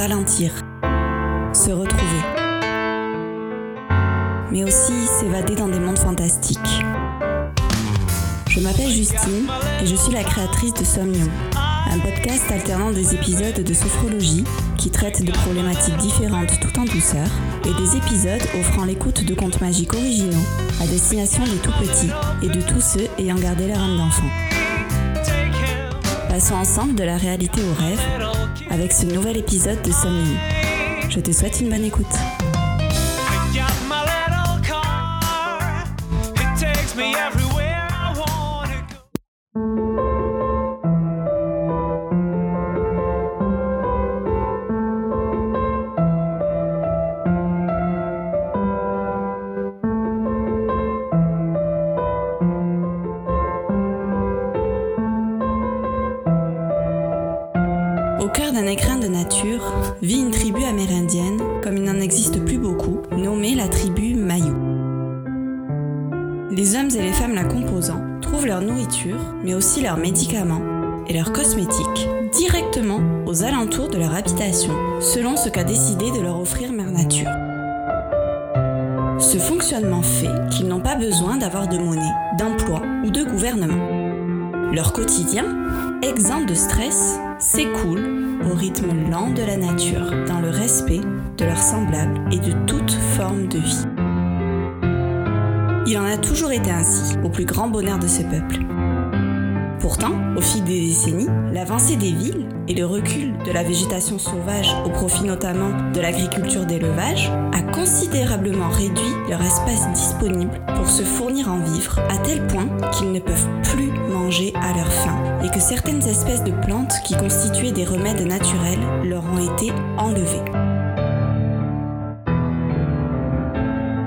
ralentir, se retrouver, mais aussi s'évader dans des mondes fantastiques. Je m'appelle Justine et je suis la créatrice de Somnium, un podcast alternant des épisodes de sophrologie qui traitent de problématiques différentes tout en douceur et des épisodes offrant l'écoute de contes magiques originaux à destination des tout petits et de tous ceux ayant gardé leur âme d'enfant. Passons ensemble de la réalité au rêve avec ce nouvel épisode de Somnium. Je te souhaite une bonne écoute. Cœur d'un écrin de nature vit une tribu amérindienne, comme il n'en existe plus beaucoup, nommée la tribu Mayou. Les hommes et les femmes la composant trouvent leur nourriture, mais aussi leurs médicaments et leurs cosmétiques directement aux alentours de leur habitation, selon ce qu'a décidé de leur offrir Mère Nature. Ce fonctionnement fait qu'ils n'ont pas besoin d'avoir de monnaie, d'emploi ou de gouvernement. Leur quotidien, exempt de stress, s'écoule au rythme lent de la nature, dans le respect de leurs semblables et de toute forme de vie. Il en a toujours été ainsi, au plus grand bonheur de ce peuple. Pourtant, au fil des décennies, l'avancée des villes et le recul de la végétation sauvage au profit notamment de l'agriculture d'élevage a considérablement réduit leur espace disponible pour se fournir en vivres à tel point qu'ils ne peuvent plus manger à leur faim et que certaines espèces de plantes qui constituaient des remèdes naturels leur ont été enlevées.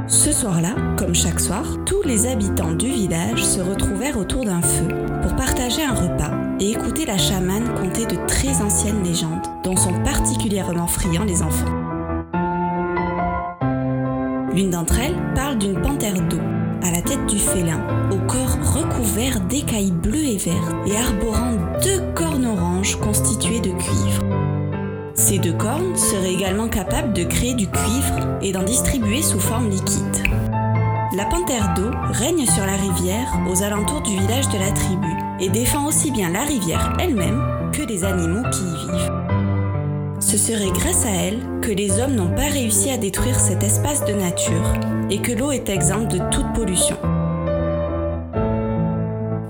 Ce soir-là, comme chaque soir, tous les habitants du village se retrouvèrent autour d'un feu pour partager un repas et écouter la chamane conter de très anciennes légendes dont sont particulièrement friands les enfants. L'une d'entre elles parle d'une panthère d'eau, à la tête du félin, au corps recouvert d'écailles bleues et vertes et arborant deux cornes oranges constituées de cuivre. Ces deux cornes seraient également capables de créer du cuivre et d'en distribuer sous forme liquide. La panthère d'eau règne sur la rivière aux alentours du village de la tribu et défend aussi bien la rivière elle-même que les animaux qui y vivent. Ce serait grâce à elle que les hommes n'ont pas réussi à détruire cet espace de nature et que l'eau est exempte de toute pollution.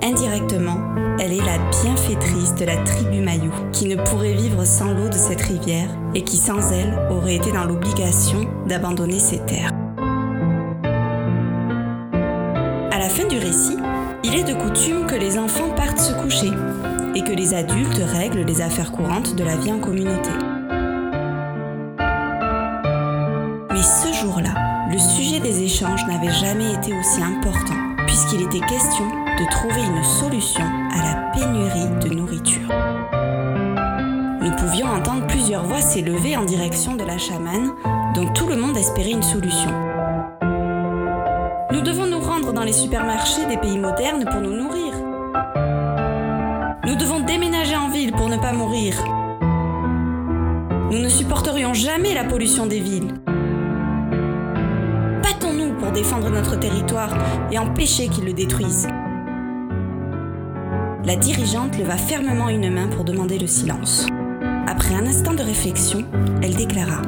Indirectement, elle est la bienfaitrice de la tribu Mayou, qui ne pourrait vivre sans l'eau de cette rivière et qui sans elle aurait été dans l'obligation d'abandonner ses terres. Adultes règlent les affaires courantes de la vie en communauté. Mais ce jour-là, le sujet des échanges n'avait jamais été aussi important, puisqu'il était question de trouver une solution à la pénurie de nourriture. Nous pouvions entendre plusieurs voix s'élever en direction de la chamane, dont tout le monde espérait une solution. Nous devons nous rendre dans les supermarchés des pays modernes pour nous nourrir. Mourir. Nous ne supporterions jamais la pollution des villes. Battons-nous pour défendre notre territoire et empêcher qu'ils le détruisent. La dirigeante leva fermement une main pour demander le silence. Après un instant de réflexion, elle déclara ⁇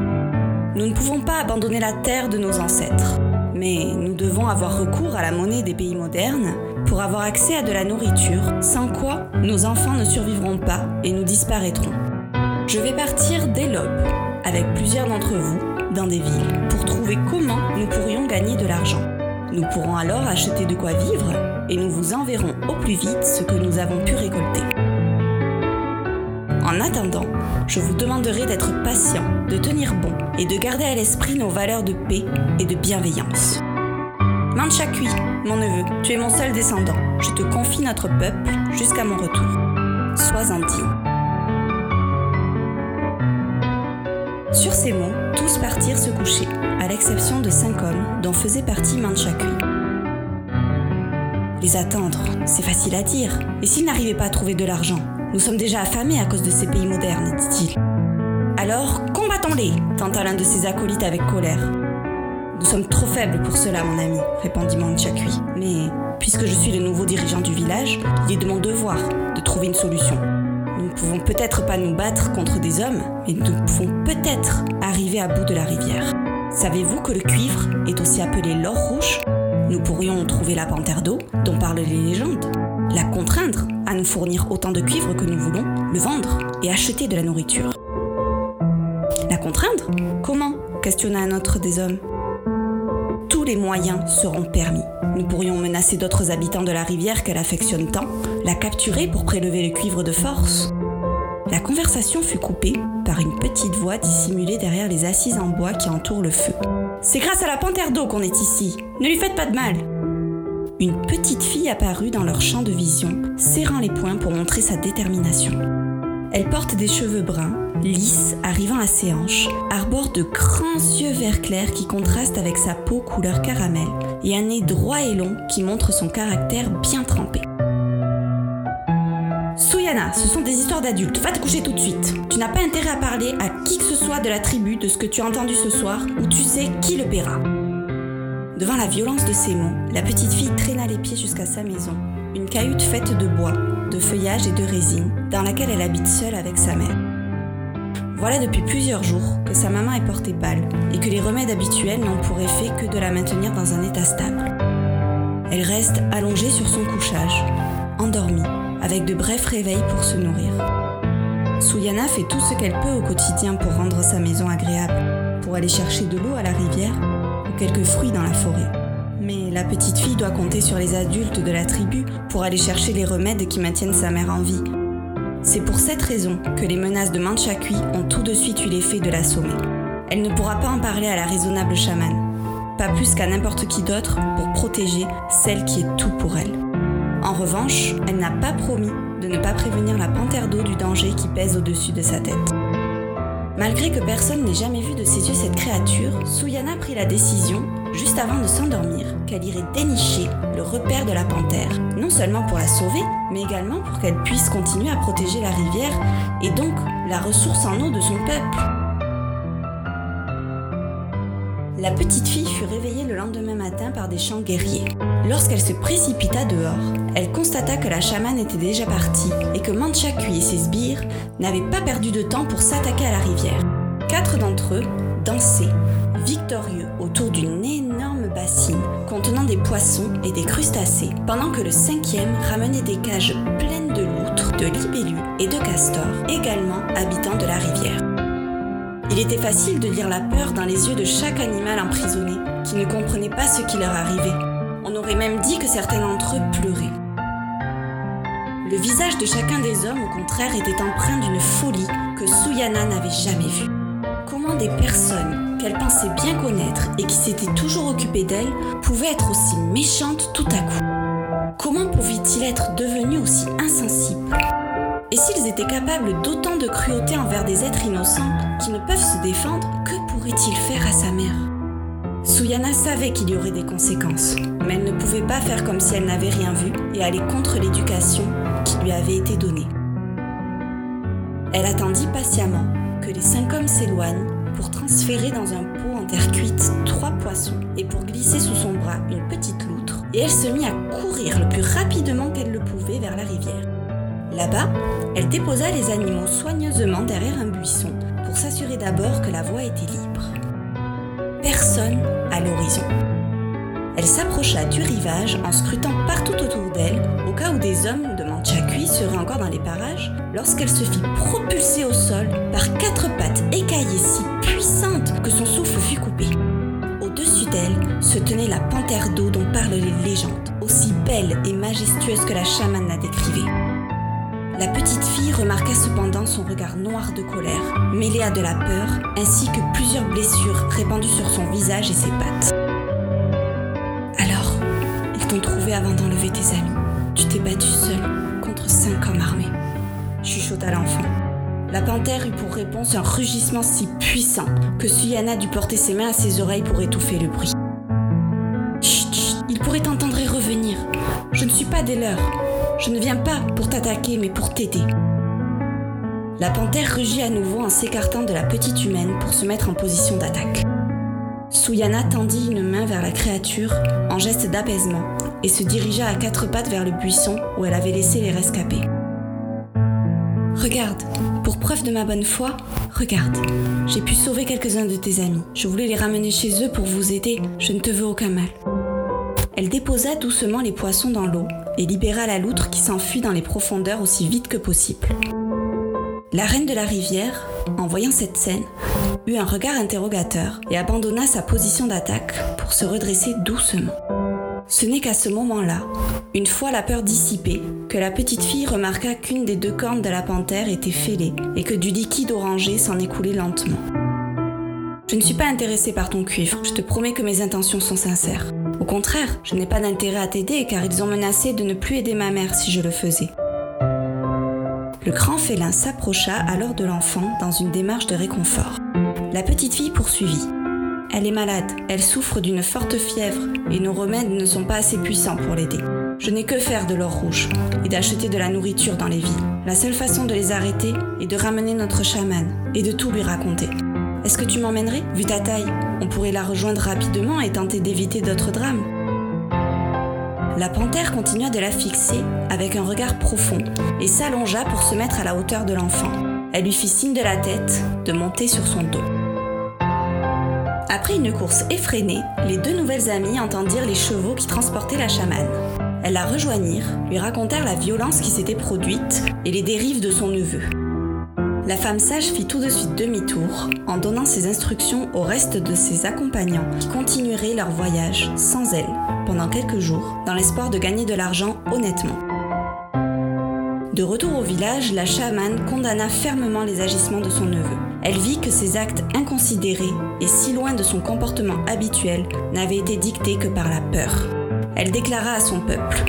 Nous ne pouvons pas abandonner la terre de nos ancêtres, mais nous devons avoir recours à la monnaie des pays modernes pour avoir accès à de la nourriture, sans quoi nos enfants ne survivront pas et nous disparaîtrons. Je vais partir dès l'aube, avec plusieurs d'entre vous, dans des villes, pour trouver comment nous pourrions gagner de l'argent. Nous pourrons alors acheter de quoi vivre et nous vous enverrons au plus vite ce que nous avons pu récolter. En attendant, je vous demanderai d'être patient, de tenir bon et de garder à l'esprit nos valeurs de paix et de bienveillance. Manchakui, mon neveu, tu es mon seul descendant. Je te confie notre peuple jusqu'à mon retour. Sois-en digne. Sur ces mots, tous partirent se coucher, à l'exception de cinq hommes dont faisait partie Manchakui. Les attendre, c'est facile à dire. Et s'ils n'arrivaient pas à trouver de l'argent Nous sommes déjà affamés à cause de ces pays modernes, dit-il. Alors, combattons-les tenta l'un de ses acolytes avec colère. Nous sommes trop faibles pour cela, mon ami, répondit Manchakui. Mais puisque je suis le nouveau dirigeant du village, il est de mon devoir de trouver une solution. Nous ne pouvons peut-être pas nous battre contre des hommes, mais nous pouvons peut-être arriver à bout de la rivière. Savez-vous que le cuivre est aussi appelé l'or rouge? Nous pourrions trouver la panthère d'eau dont parlent les légendes, la contraindre à nous fournir autant de cuivre que nous voulons, le vendre et acheter de la nourriture. Comment questionna un autre des hommes? Tous les moyens seront permis. Nous pourrions menacer d'autres habitants de la rivière qu'elle affectionne tant, la capturer pour prélever le cuivre de force. La conversation fut coupée par une petite voix dissimulée derrière les assises en bois qui entourent le feu. C'est grâce à la panthère d'eau qu'on est ici. Ne lui faites pas de mal. Une petite fille apparut dans leur champ de vision, serrant les poings pour montrer sa détermination. Elle porte des cheveux bruns, lisses, arrivant à ses hanches, arbore de grands yeux vert clair qui contrastent avec sa peau couleur caramel, et un nez droit et long qui montre son caractère bien trempé. Suyana, ce sont des histoires d'adultes, va te coucher tout de suite. Tu n'as pas intérêt à parler à qui que ce soit de la tribu de ce que tu as entendu ce soir, ou tu sais qui le paiera. Devant la violence de ces mots, la petite fille traîna les pieds jusqu'à sa maison, cahute faite de bois, de feuillage et de résine, dans laquelle elle habite seule avec sa mère. Voilà depuis plusieurs jours que sa maman est portée pâle et que les remèdes habituels n'ont pour effet que de la maintenir dans un état stable. Elle reste allongée sur son couchage, endormie, avec de brefs réveils pour se nourrir. Souyana fait tout ce qu'elle peut au quotidien pour rendre sa maison agréable, pour aller chercher de l'eau à la rivière ou quelques fruits dans la forêt. La petite fille doit compter sur les adultes de la tribu pour aller chercher les remèdes qui maintiennent sa mère en vie. C'est pour cette raison que les menaces de Manchakui ont tout de suite eu l'effet de l'assommer. Elle ne pourra pas en parler à la raisonnable chamane, pas plus qu'à n'importe qui d'autre pour protéger celle qui est tout pour elle. En revanche, elle n'a pas promis de ne pas prévenir la panthère d'eau du danger qui pèse au-dessus de sa tête. Malgré que personne n'ait jamais vu de ses yeux cette créature, Suyana prit la décision, juste avant de s'endormir, qu'elle irait dénicher le repère de la panthère, non seulement pour la sauver, mais également pour qu'elle puisse continuer à protéger la rivière et donc la ressource en eau de son peuple. La petite fille fut réveillée le lendemain matin par des chants guerriers. Lorsqu'elle se précipita dehors, elle constata que la chamane était déjà partie et que Manchakui et ses sbires n'avaient pas perdu de temps pour s'attaquer à la rivière. Quatre d'entre eux dansaient, victorieux, autour d'une énorme bassine contenant des poissons et des crustacés, pendant que le cinquième ramenait des cages pleines de loutres, de libellules et de castors, également habitants de la rivière. Il était facile de lire la peur dans les yeux de chaque animal emprisonné, qui ne comprenait pas ce qui leur arrivait. Aurait même dit que certains d'entre eux pleuraient. Le visage de chacun des hommes, au contraire, était empreint d'une folie que Suyana n'avait jamais vue. Comment des personnes qu'elle pensait bien connaître et qui s'étaient toujours occupées d'elle pouvaient être aussi méchantes tout à coup? Comment pouvaient-ils être devenus aussi insensibles? Et s'ils étaient capables d'autant de cruauté envers des êtres innocents qui ne peuvent se défendre, que pourraient-ils faire à sa mère? Suyana savait qu'il y aurait des conséquences, mais elle ne pouvait pas faire comme si elle n'avait rien vu et aller contre l'éducation qui lui avait été donnée. Elle attendit patiemment que les cinq hommes s'éloignent pour transférer dans un pot en terre cuite trois poissons et pour glisser sous son bras une petite loutre, et elle se mit à courir le plus rapidement qu'elle le pouvait vers la rivière. Là-bas, elle déposa les animaux soigneusement derrière un buisson pour s'assurer d'abord que la voie était libre. Personne l'horizon. Elle s'approcha du rivage en scrutant partout autour d'elle au cas où des hommes de Manchakui seraient encore dans les parages lorsqu'elle se fit propulser au sol par quatre pattes écaillées si puissantes que son souffle fut coupé. Au-dessus d'elle se tenait la panthère d'eau dont parlent les légendes, aussi belle et majestueuse que la chamane la décrivait. La petite fille remarqua cependant son regard noir de colère, mêlé à de la peur, ainsi que plusieurs blessures répandues sur son visage et ses pattes. Alors, ils t'ont trouvé avant d'enlever tes amis. Tu t'es battu seul contre cinq hommes armés. Chuchota l'enfant. La panthère eut pour réponse un rugissement si puissant que Suyana dut porter ses mains à ses oreilles pour étouffer le bruit. Chut, chut, il pourrait t'entendre et revenir. Je ne suis pas des leurs. Je ne viens pas pour t'attaquer, mais pour t'aider. La panthère rugit à nouveau en s'écartant de la petite humaine pour se mettre en position d'attaque. Suyana tendit une main vers la créature en geste d'apaisement et se dirigea à quatre pattes vers le buisson où elle avait laissé les rescapés. Regarde, pour preuve de ma bonne foi, regarde. J'ai pu sauver quelques-uns de tes amis. Je voulais les ramener chez eux pour vous aider. Je ne te veux aucun mal. Elle déposa doucement les poissons dans l'eau et libéra la loutre qui s'enfuit dans les profondeurs aussi vite que possible. La reine de la rivière, en voyant cette scène, eut un regard interrogateur et abandonna sa position d'attaque pour se redresser doucement. Ce n'est qu'à ce moment-là, une fois la peur dissipée, que la petite fille remarqua qu'une des deux cornes de la panthère était fêlée et que du liquide orangé s'en écoulait lentement. Je ne suis pas intéressée par ton cuivre, je te promets que mes intentions sont sincères. Au contraire, je n'ai pas d'intérêt à t'aider car ils ont menacé de ne plus aider ma mère si je le faisais. Le grand félin s'approcha alors de l'enfant dans une démarche de réconfort. La petite fille poursuivit. Elle est malade, elle souffre d'une forte fièvre et nos remèdes ne sont pas assez puissants pour l'aider. Je n'ai que faire de l'or rouge et d'acheter de la nourriture dans les villes. La seule façon de les arrêter est de ramener notre chaman et de tout lui raconter. Est-ce que tu m'emmènerais Vu ta taille, on pourrait la rejoindre rapidement et tenter d'éviter d'autres drames. La panthère continua de la fixer avec un regard profond et s'allongea pour se mettre à la hauteur de l'enfant. Elle lui fit signe de la tête de monter sur son dos. Après une course effrénée, les deux nouvelles amies entendirent les chevaux qui transportaient la chamane. Elles la rejoignirent, lui racontèrent la violence qui s'était produite et les dérives de son neveu. La femme sage fit tout de suite demi-tour en donnant ses instructions au reste de ses accompagnants qui continueraient leur voyage sans elle pendant quelques jours dans l'espoir de gagner de l'argent honnêtement. De retour au village, la chamane condamna fermement les agissements de son neveu. Elle vit que ses actes inconsidérés et si loin de son comportement habituel n'avaient été dictés que par la peur. Elle déclara à son peuple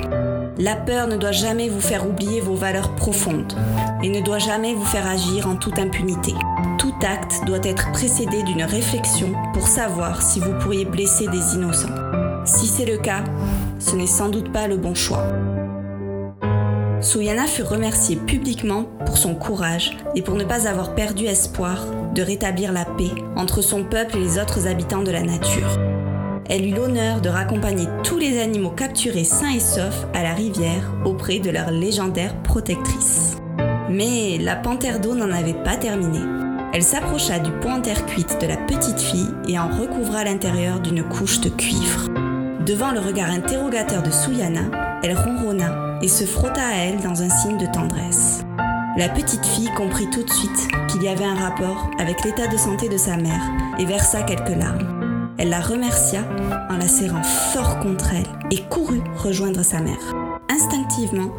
La peur ne doit jamais vous faire oublier vos valeurs profondes et ne doit jamais vous faire agir en toute impunité. Tout acte doit être précédé d'une réflexion pour savoir si vous pourriez blesser des innocents. Si c'est le cas, ce n'est sans doute pas le bon choix. Suyana fut remerciée publiquement pour son courage et pour ne pas avoir perdu espoir de rétablir la paix entre son peuple et les autres habitants de la nature. Elle eut l'honneur de raccompagner tous les animaux capturés sains et saufs à la rivière auprès de leur légendaire protectrice. Mais la panthère d'eau n'en avait pas terminé. Elle s'approcha du pont en terre cuite de la petite fille et en recouvra l'intérieur d'une couche de cuivre. Devant le regard interrogateur de Suyana, elle ronronna et se frotta à elle dans un signe de tendresse. La petite fille comprit tout de suite qu'il y avait un rapport avec l'état de santé de sa mère et versa quelques larmes. Elle la remercia en la serrant fort contre elle et courut rejoindre sa mère. Instinctivement,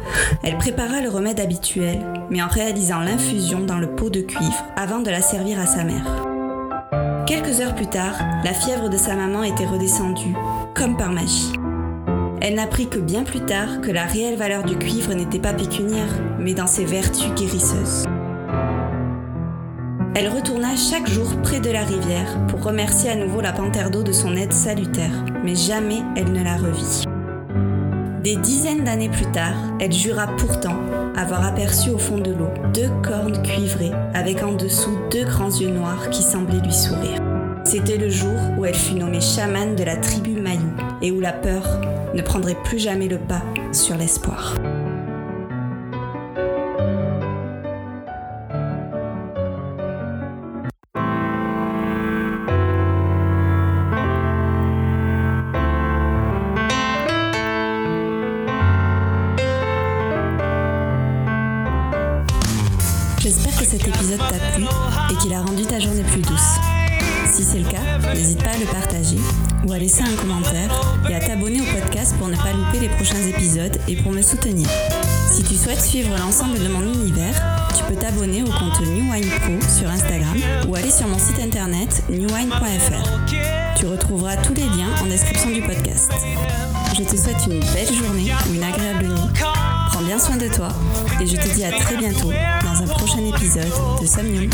elle prépara le remède habituel, mais en réalisant l'infusion dans le pot de cuivre avant de la servir à sa mère. Quelques heures plus tard, la fièvre de sa maman était redescendue, comme par magie. Elle n'apprit que bien plus tard que la réelle valeur du cuivre n'était pas pécuniaire, mais dans ses vertus guérisseuses. Elle retourna chaque jour près de la rivière pour remercier à nouveau la panthère d'eau de son aide salutaire, mais jamais elle ne la revit. Des dizaines d'années plus tard, elle jura pourtant avoir aperçu au fond de l'eau deux cornes cuivrées avec en dessous deux grands yeux noirs qui semblaient lui sourire. C'était le jour où elle fut nommée chamane de la tribu Mayou et où la peur ne prendrait plus jamais le pas sur l'espoir. Pour ne pas louper les prochains épisodes et pour me soutenir. Si tu souhaites suivre l'ensemble de mon univers, tu peux t'abonner au compte New Wine Pro sur Instagram ou aller sur mon site internet newwine.fr. Tu retrouveras tous les liens en description du podcast. Je te souhaite une belle journée ou une agréable nuit. Prends bien soin de toi et je te dis à très bientôt dans un prochain épisode de Somnium.